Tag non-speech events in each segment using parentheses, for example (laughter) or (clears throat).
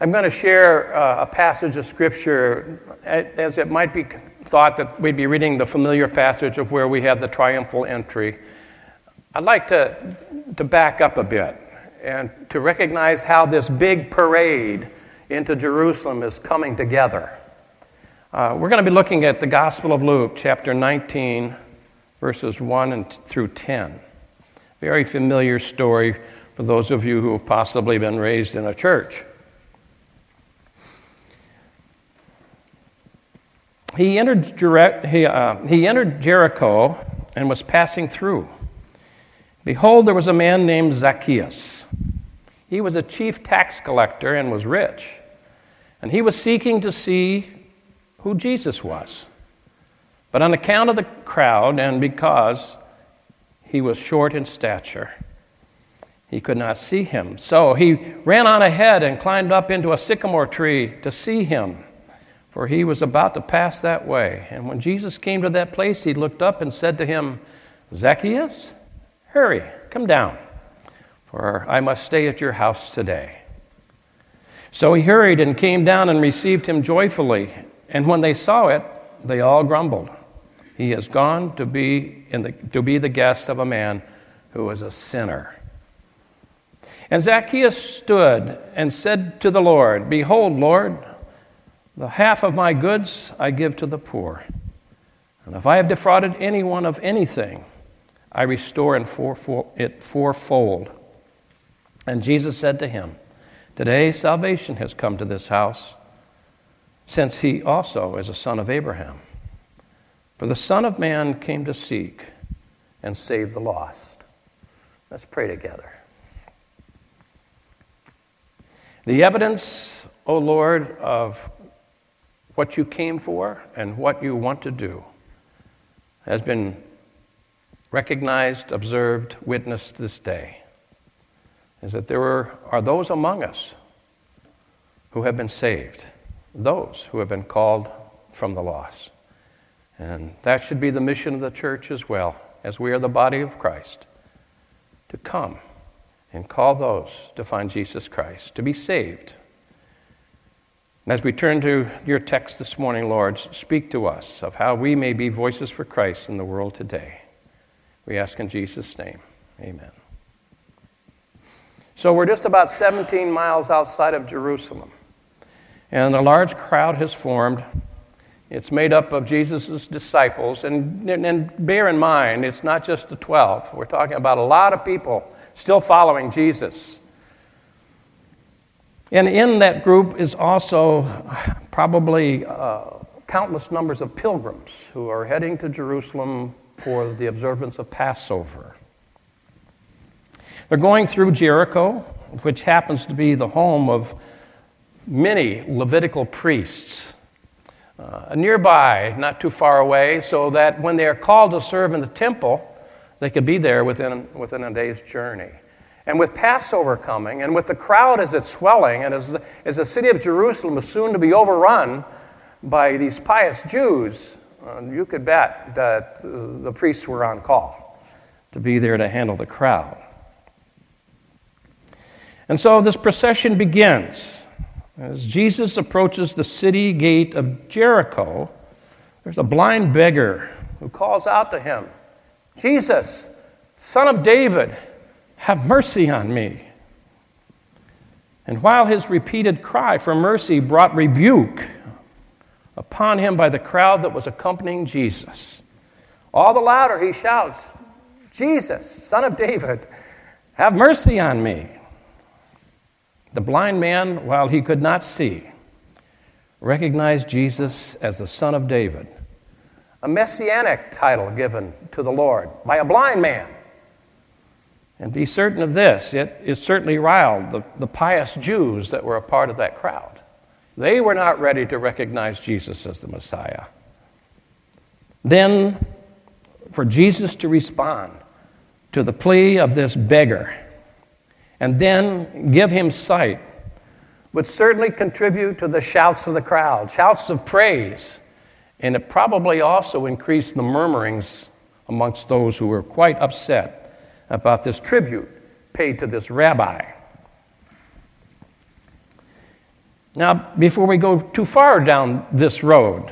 I'm going to share uh, a passage of Scripture as it might be thought that we'd be reading the familiar passage of where we have the triumphal entry. I'd like to, to back up a bit and to recognize how this big parade into Jerusalem is coming together. Uh, we're going to be looking at the Gospel of Luke, chapter 19, verses 1 and through 10. Very familiar story for those of you who have possibly been raised in a church. He entered, he, uh, he entered Jericho and was passing through. Behold, there was a man named Zacchaeus. He was a chief tax collector and was rich. And he was seeking to see who Jesus was. But on account of the crowd and because he was short in stature, he could not see him. So he ran on ahead and climbed up into a sycamore tree to see him for he was about to pass that way. And when Jesus came to that place, he looked up and said to him, Zacchaeus, hurry, come down, for I must stay at your house today. So he hurried and came down and received him joyfully. And when they saw it, they all grumbled. He has gone to be, the, to be the guest of a man who is a sinner. And Zacchaeus stood and said to the Lord, Behold, Lord, the half of my goods I give to the poor. And if I have defrauded anyone of anything, I restore it fourfold. And Jesus said to him, Today salvation has come to this house, since he also is a son of Abraham. For the Son of Man came to seek and save the lost. Let's pray together. The evidence, O Lord, of what you came for and what you want to do has been recognized, observed, witnessed this day. Is that there are, are those among us who have been saved, those who have been called from the lost. And that should be the mission of the church as well, as we are the body of Christ, to come and call those to find Jesus Christ, to be saved, and as we turn to your text this morning, Lord, speak to us of how we may be voices for Christ in the world today. We ask in Jesus' name. Amen. So we're just about 17 miles outside of Jerusalem. And a large crowd has formed. It's made up of Jesus' disciples. And, and bear in mind, it's not just the 12. We're talking about a lot of people still following Jesus. And in that group is also (sighs) probably uh, countless numbers of pilgrims who are heading to Jerusalem for the observance of Passover. They're going through Jericho, which happens to be the home of many Levitical priests. Uh, nearby, not too far away, so that when they are called to serve in the temple, they could be there within, within a day's journey. And with Passover coming, and with the crowd as it's swelling, and as, as the city of Jerusalem is soon to be overrun by these pious Jews, uh, you could bet that uh, the priests were on call to be there to handle the crowd. And so this procession begins. As Jesus approaches the city gate of Jericho, there's a blind beggar who calls out to him, Jesus, son of David, have mercy on me. And while his repeated cry for mercy brought rebuke upon him by the crowd that was accompanying Jesus, all the louder he shouts, Jesus, son of David, have mercy on me. The blind man, while he could not see, recognized Jesus as the son of David, a messianic title given to the Lord by a blind man. And be certain of this it, it certainly riled the, the pious Jews that were a part of that crowd. They were not ready to recognize Jesus as the Messiah. Then, for Jesus to respond to the plea of this beggar and then give him sight would certainly contribute to the shouts of the crowd, shouts of praise, and it probably also increased the murmurings amongst those who were quite upset about this tribute paid to this rabbi. Now, before we go too far down this road,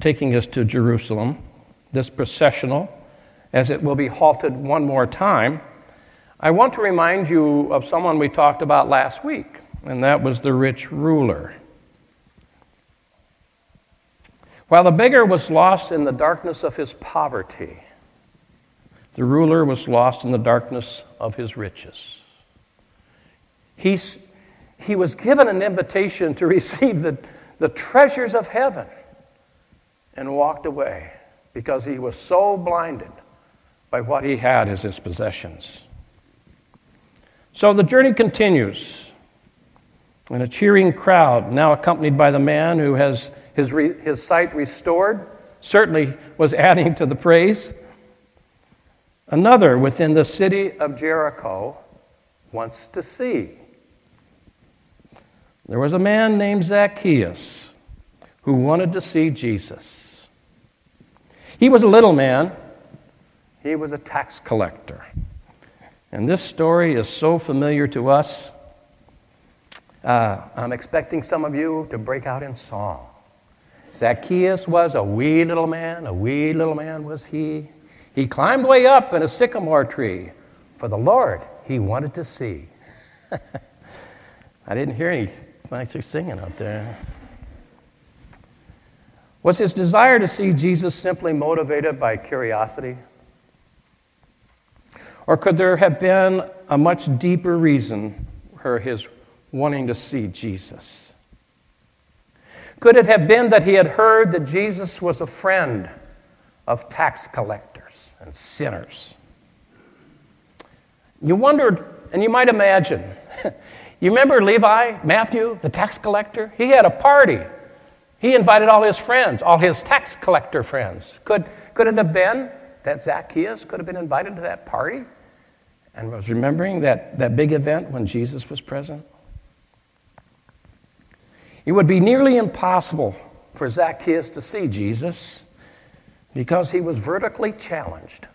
taking us to Jerusalem, this processional, as it will be halted one more time, I want to remind you of someone we talked about last week, and that was the rich ruler. While the beggar was lost in the darkness of his poverty, the ruler was lost in the darkness of his riches. He's, he was given an invitation to (laughs) receive the, the treasures of heaven and walked away because he was so blinded by what he had as his possessions. So the journey continues, and a cheering crowd, now accompanied by the man who has his, re- his sight restored, certainly was (laughs) adding to the praise. Another within the city of Jericho wants to see. There was a man named Zacchaeus who wanted to see Jesus. He was a little man, he was a tax collector. And this story is so familiar to us. Uh, I'm expecting some of you to break out in song. Zacchaeus was a wee little man, a wee little man was he. He climbed way up in a sycamore tree for the Lord he wanted to see. (laughs) I didn't hear any nicer singing out there. Was his desire to see Jesus simply motivated by curiosity? Or could there have been a much deeper reason for his wanting to see Jesus? Could it have been that he had heard that Jesus was a friend of tax collectors and sinners? You wondered, and you might imagine, (laughs) you remember Levi, Matthew, the tax collector? He had a party. He invited all his friends, all his tax collector friends. Could, could it have been that Zacchaeus could have been invited to that party and was remembering that, that big event when Jesus was present? It would be nearly impossible for Zacchaeus to see Jesus because he was vertically challenged.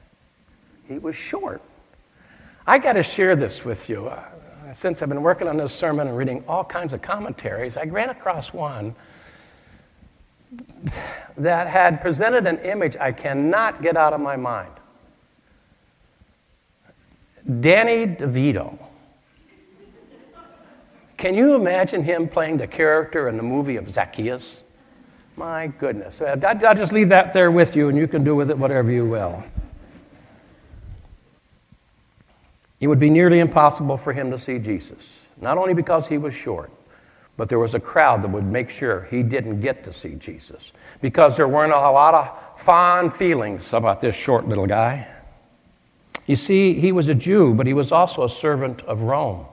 He was short. I got to share this with you. Uh, since I've been working on this sermon and reading all kinds of commentaries, I ran across one that had presented an image I cannot get out of my mind. Danny DeVito can you imagine him playing the character in the movie of Zacchaeus? My goodness. Uh, I'll just leave that there with you, and you can do with it whatever you will. It would be nearly impossible for him to see Jesus, not only because he was short, but there was a crowd that would make sure he didn't get to see Jesus because there weren't a lot of fond feelings about this short little guy. You see, he was a Jew, but he was also a servant of Rome.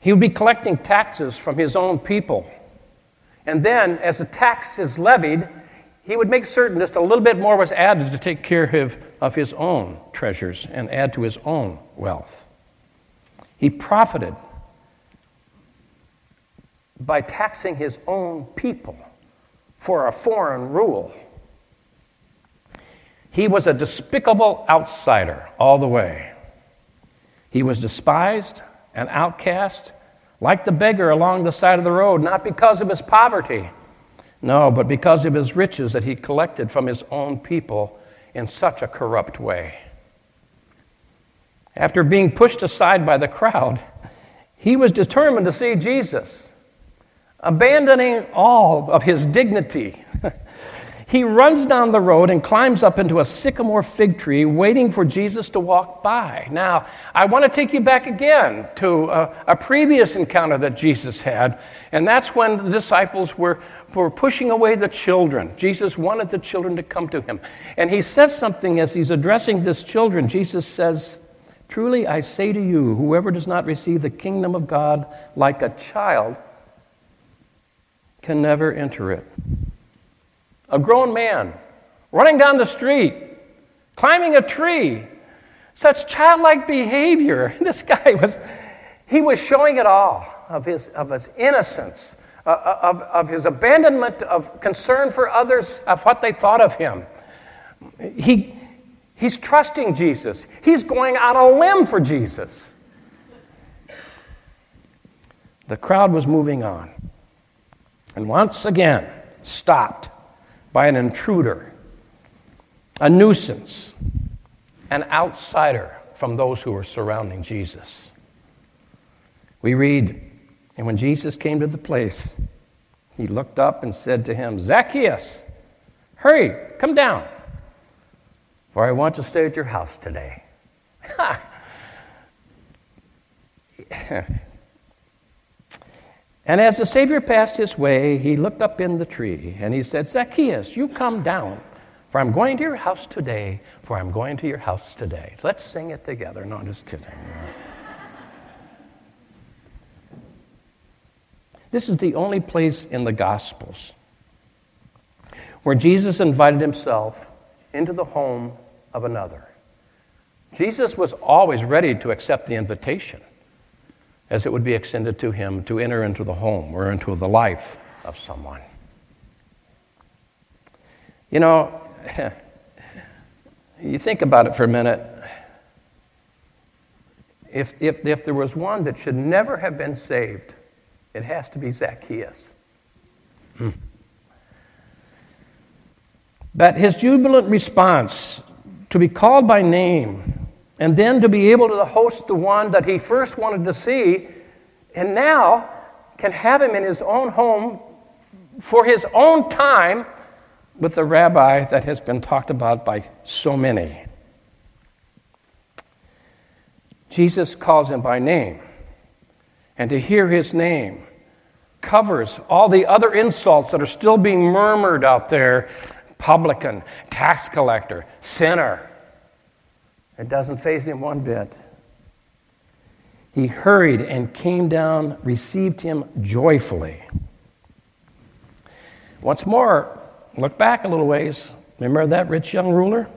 He would be collecting taxes from his own people. And then, as the tax is levied, he would make certain just a little bit more was added to take care of, of his own treasures and add to his own wealth. He profited by taxing his own people for a foreign rule. He was a despicable outsider all the way. He was despised, an outcast, like the beggar along the side of the road, not because of his poverty, no, but because of his riches that he collected from his own people in such a corrupt way. After being pushed aside by the crowd, he was determined to see Jesus, abandoning all of his dignity (laughs) he runs down the road and climbs up into a sycamore fig tree, waiting for Jesus to walk by. Now, I want to take you back again to a, a previous encounter that Jesus had, and that's when the disciples were, were pushing away the children. Jesus wanted the children to come to him. And he says something as he's addressing this children. Jesus says, Truly I say to you, whoever does not receive the kingdom of God like a child can never enter it a grown man, running down the street, climbing a tree. Such childlike behavior. (laughs) This guy was, he was showing it all of his, of his innocence, uh, uh, of, of his abandonment of concern for others, of what they thought of him. He, he's trusting Jesus, he's going on a limb for Jesus. The crowd was moving on. And once again, stopped by an intruder, a nuisance, an outsider from those who were surrounding Jesus. We read, and when Jesus came to the place, he looked up and said to him, Zacchaeus, hurry, come down, for I want to stay at your house today. (laughs) (laughs) and as the Savior passed his way, he looked up in the tree and he said, Zacchaeus, you come down, for I'm going to your house today, for I'm going to your house today. Let's sing it together. No, I'm just kidding. This is the only place in the Gospels where Jesus invited himself into the home of another. Jesus was always ready to accept the invitation as it would be extended to him to enter into the home or into the life of someone. You know, (laughs) you think about it for a minute. If, if, if there was one that should never have been saved, it has to be Zacchaeus. Hmm. But his jubilant response to be called by name and then to be able to host the one that he first wanted to see and now can have him in his own home for his own time with the rabbi that has been talked about by so many. Jesus calls him by name and to hear his name covers all the other insults that are still being murmured out there publican, tax collector, sinner. It doesn't faze him one bit. He hurried and came down, received him joyfully. Once more, look back a little ways. Remember that rich young ruler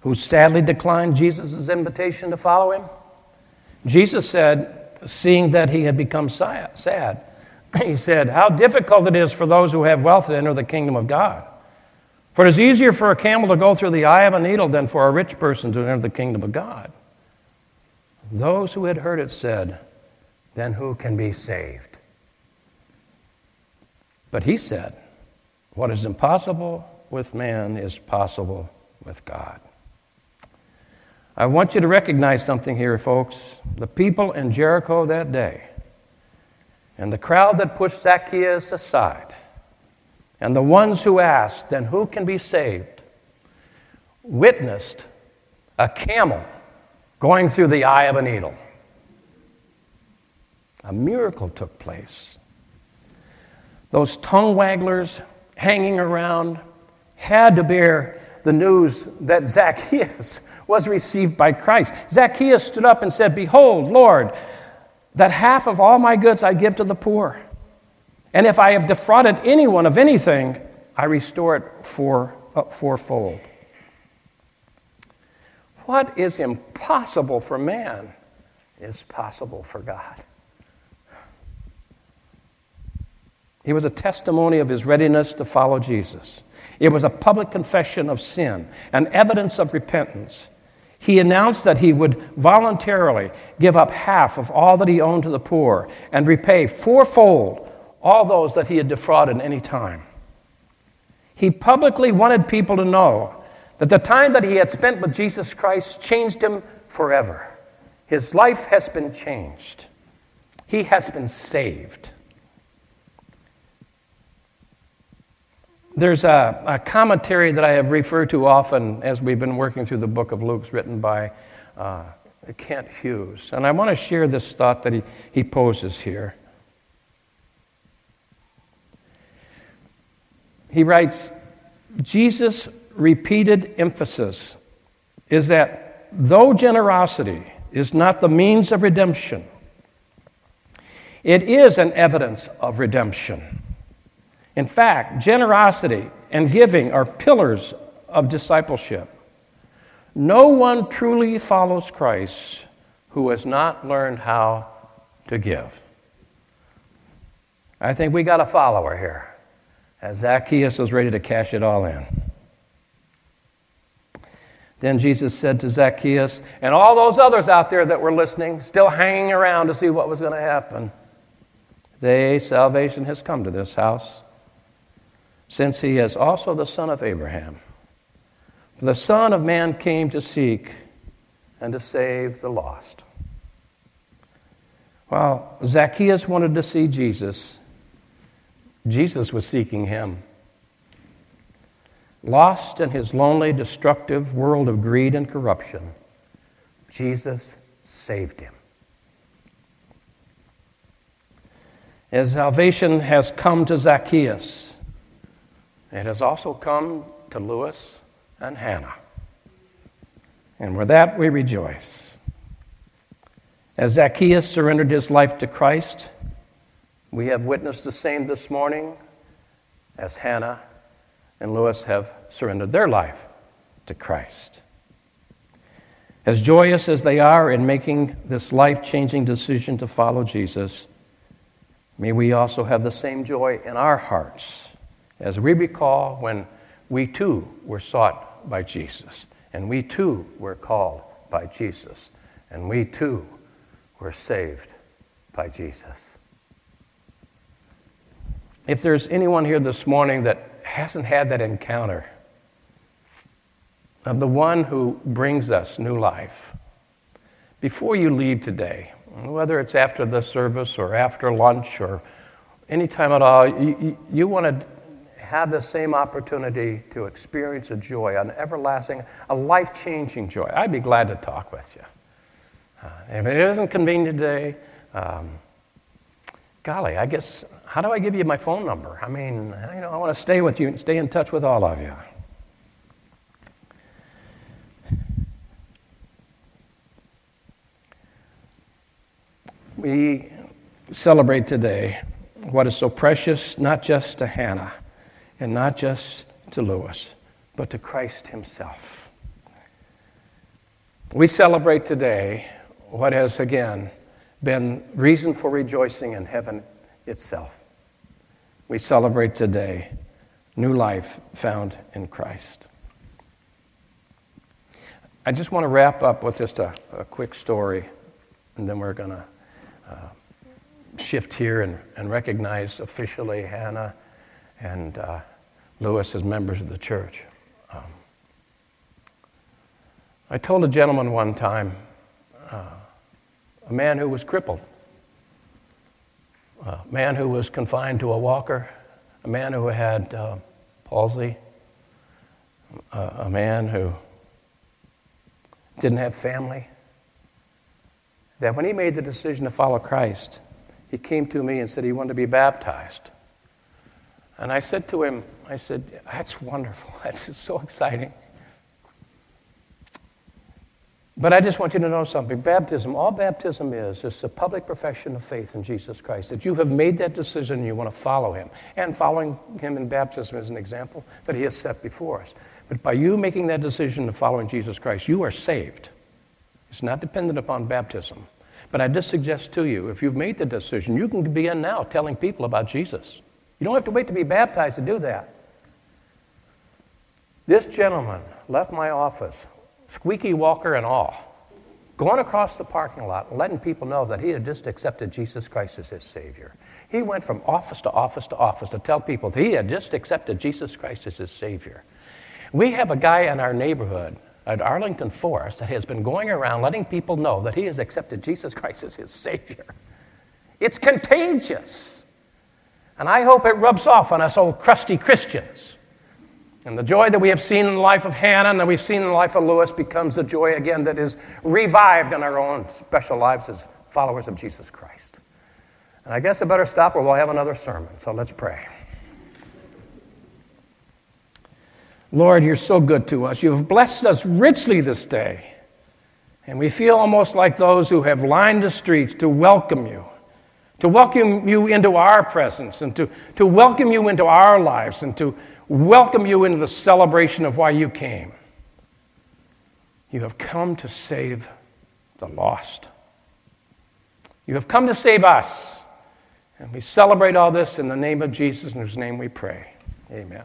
who sadly declined Jesus' invitation to follow him? Jesus said, seeing that he had become sad, (clears throat) he said, How difficult it is for those who have wealth to enter the kingdom of God. For it is easier for a camel to go through the eye of a needle than for a rich person to enter the kingdom of God. Those who had heard it said, Then who can be saved? But he said, What is impossible with man is possible with God. I want you to recognize something here, folks. The people in Jericho that day, and the crowd that pushed Zacchaeus aside, and the ones who asked, Then who can be saved? witnessed a camel going through the eye of a needle. A miracle took place. Those tongue wagglers hanging around had to bear the news that Zacchaeus (laughs) was received by Christ. Zacchaeus stood up and said, Behold, Lord, that half of all my goods I give to the poor. And if I have defrauded anyone of anything, I restore it uh, fourfold. What is impossible for man is possible for God. He was a testimony of his readiness to follow Jesus. It was a public confession of sin, an evidence of repentance. He announced that he would voluntarily give up half of all that he owned to the poor and repay fourfold all those that he had defrauded any time. He publicly wanted people to know that the time that he had spent with Jesus Christ changed him forever. His life has been changed, he has been saved. There's a, a, commentary that I have referred to often as we've been working through the book of Luke, written by uh, Kent Hughes. And I want to share this thought that he, he poses here. He writes Jesus' repeated emphasis is that though generosity is not the means of redemption, it is an evidence of redemption. In fact, generosity and giving are pillars of discipleship. No one truly follows Christ who has not learned how to give. I think we got a follower here, Zacchaeus was ready to cash it all in. Then Jesus said to Zacchaeus and all those others out there that were listening, still hanging around to see what was going to happen Today, salvation has come to this house, since he is also the son of Abraham. The Son of Man came to seek and to save the lost. While Zacchaeus wanted to see Jesus, Jesus was seeking him. Lost in his lonely, destructive world of greed and corruption, Jesus saved him. As salvation has come to Zacchaeus, it has also come to Lewis and Hannah. And with that, we rejoice. As Zacchaeus surrendered his life to Christ, we have witnessed the same this morning as Hannah and Lewis have surrendered their life to Christ. As joyous as they are in making this life changing decision to follow Jesus, may we also have the same joy in our hearts as we recall when we too were sought by Jesus, and we too were called by Jesus, and we too were saved by Jesus. If there's anyone here this morning that hasn't had that encounter of the one who brings us new life, before you leave today, whether it's after the service or after lunch or any time at all, you, you, you want to have the same opportunity to experience a joy, an everlasting, a life changing joy, I'd be glad to talk with you. Uh, if it isn't convenient today, um, golly, I guess, how do I give you my phone number? I mean, you know, I want to stay with you and stay in touch with all of you. We celebrate today what is so precious, not just to Hannah and not just to Lewis, but to Christ Himself. We celebrate today what has again been reason for rejoicing in heaven itself. We celebrate today new life found in Christ. I just want to wrap up with just a, a quick story, and then we're going to uh, shift here and, and recognize officially Hannah and uh, Lewis as members of the church. Um, I told a gentleman one time, uh, a man who was crippled, a man who was confined to a walker, a man who had uh, palsy, a man who didn't have family, that when he made the decision to follow Christ, he came to me and said he wanted to be baptized. And I said to him, I said, That's wonderful. (laughs) That's so exciting. But I just want you to know something. Baptism, all baptism is, is a public profession of faith in Jesus Christ. That you have made that decision and you want to follow him. And following him in baptism is an example that he has set before us. But by you making that decision to following Jesus Christ, you are saved. It's not dependent upon baptism. But I just suggest to you, if you've made the decision, you can begin now telling people about Jesus. You don't have to wait to be baptized to do that. This gentleman left my office, squeaky walker and all, going across the parking lot letting people know that he had just accepted Jesus Christ as his Savior. He went from office to office to office to tell people that he had just accepted Jesus Christ as his Savior. We have a guy in our neighborhood at Arlington Forest that has been going around letting people know that he has accepted Jesus Christ as his Savior. It's contagious. And I hope it rubs off on us old crusty Christians. And the joy that we have seen in the life of Hannah and that we've seen in the life of Lewis becomes the joy again that is revived in our own special lives as followers of Jesus Christ. And I guess I better stop or we'll have another sermon. So let's pray. Lord, you're so good to us. You've blessed us richly this day. And we feel almost like those who have lined the streets to welcome you to welcome you into our presence and to, to welcome you into our lives and to welcome you into the celebration of why you came. You have come to save the lost. You have come to save us. And we celebrate all this in the name of Jesus, in whose name we pray. Amen.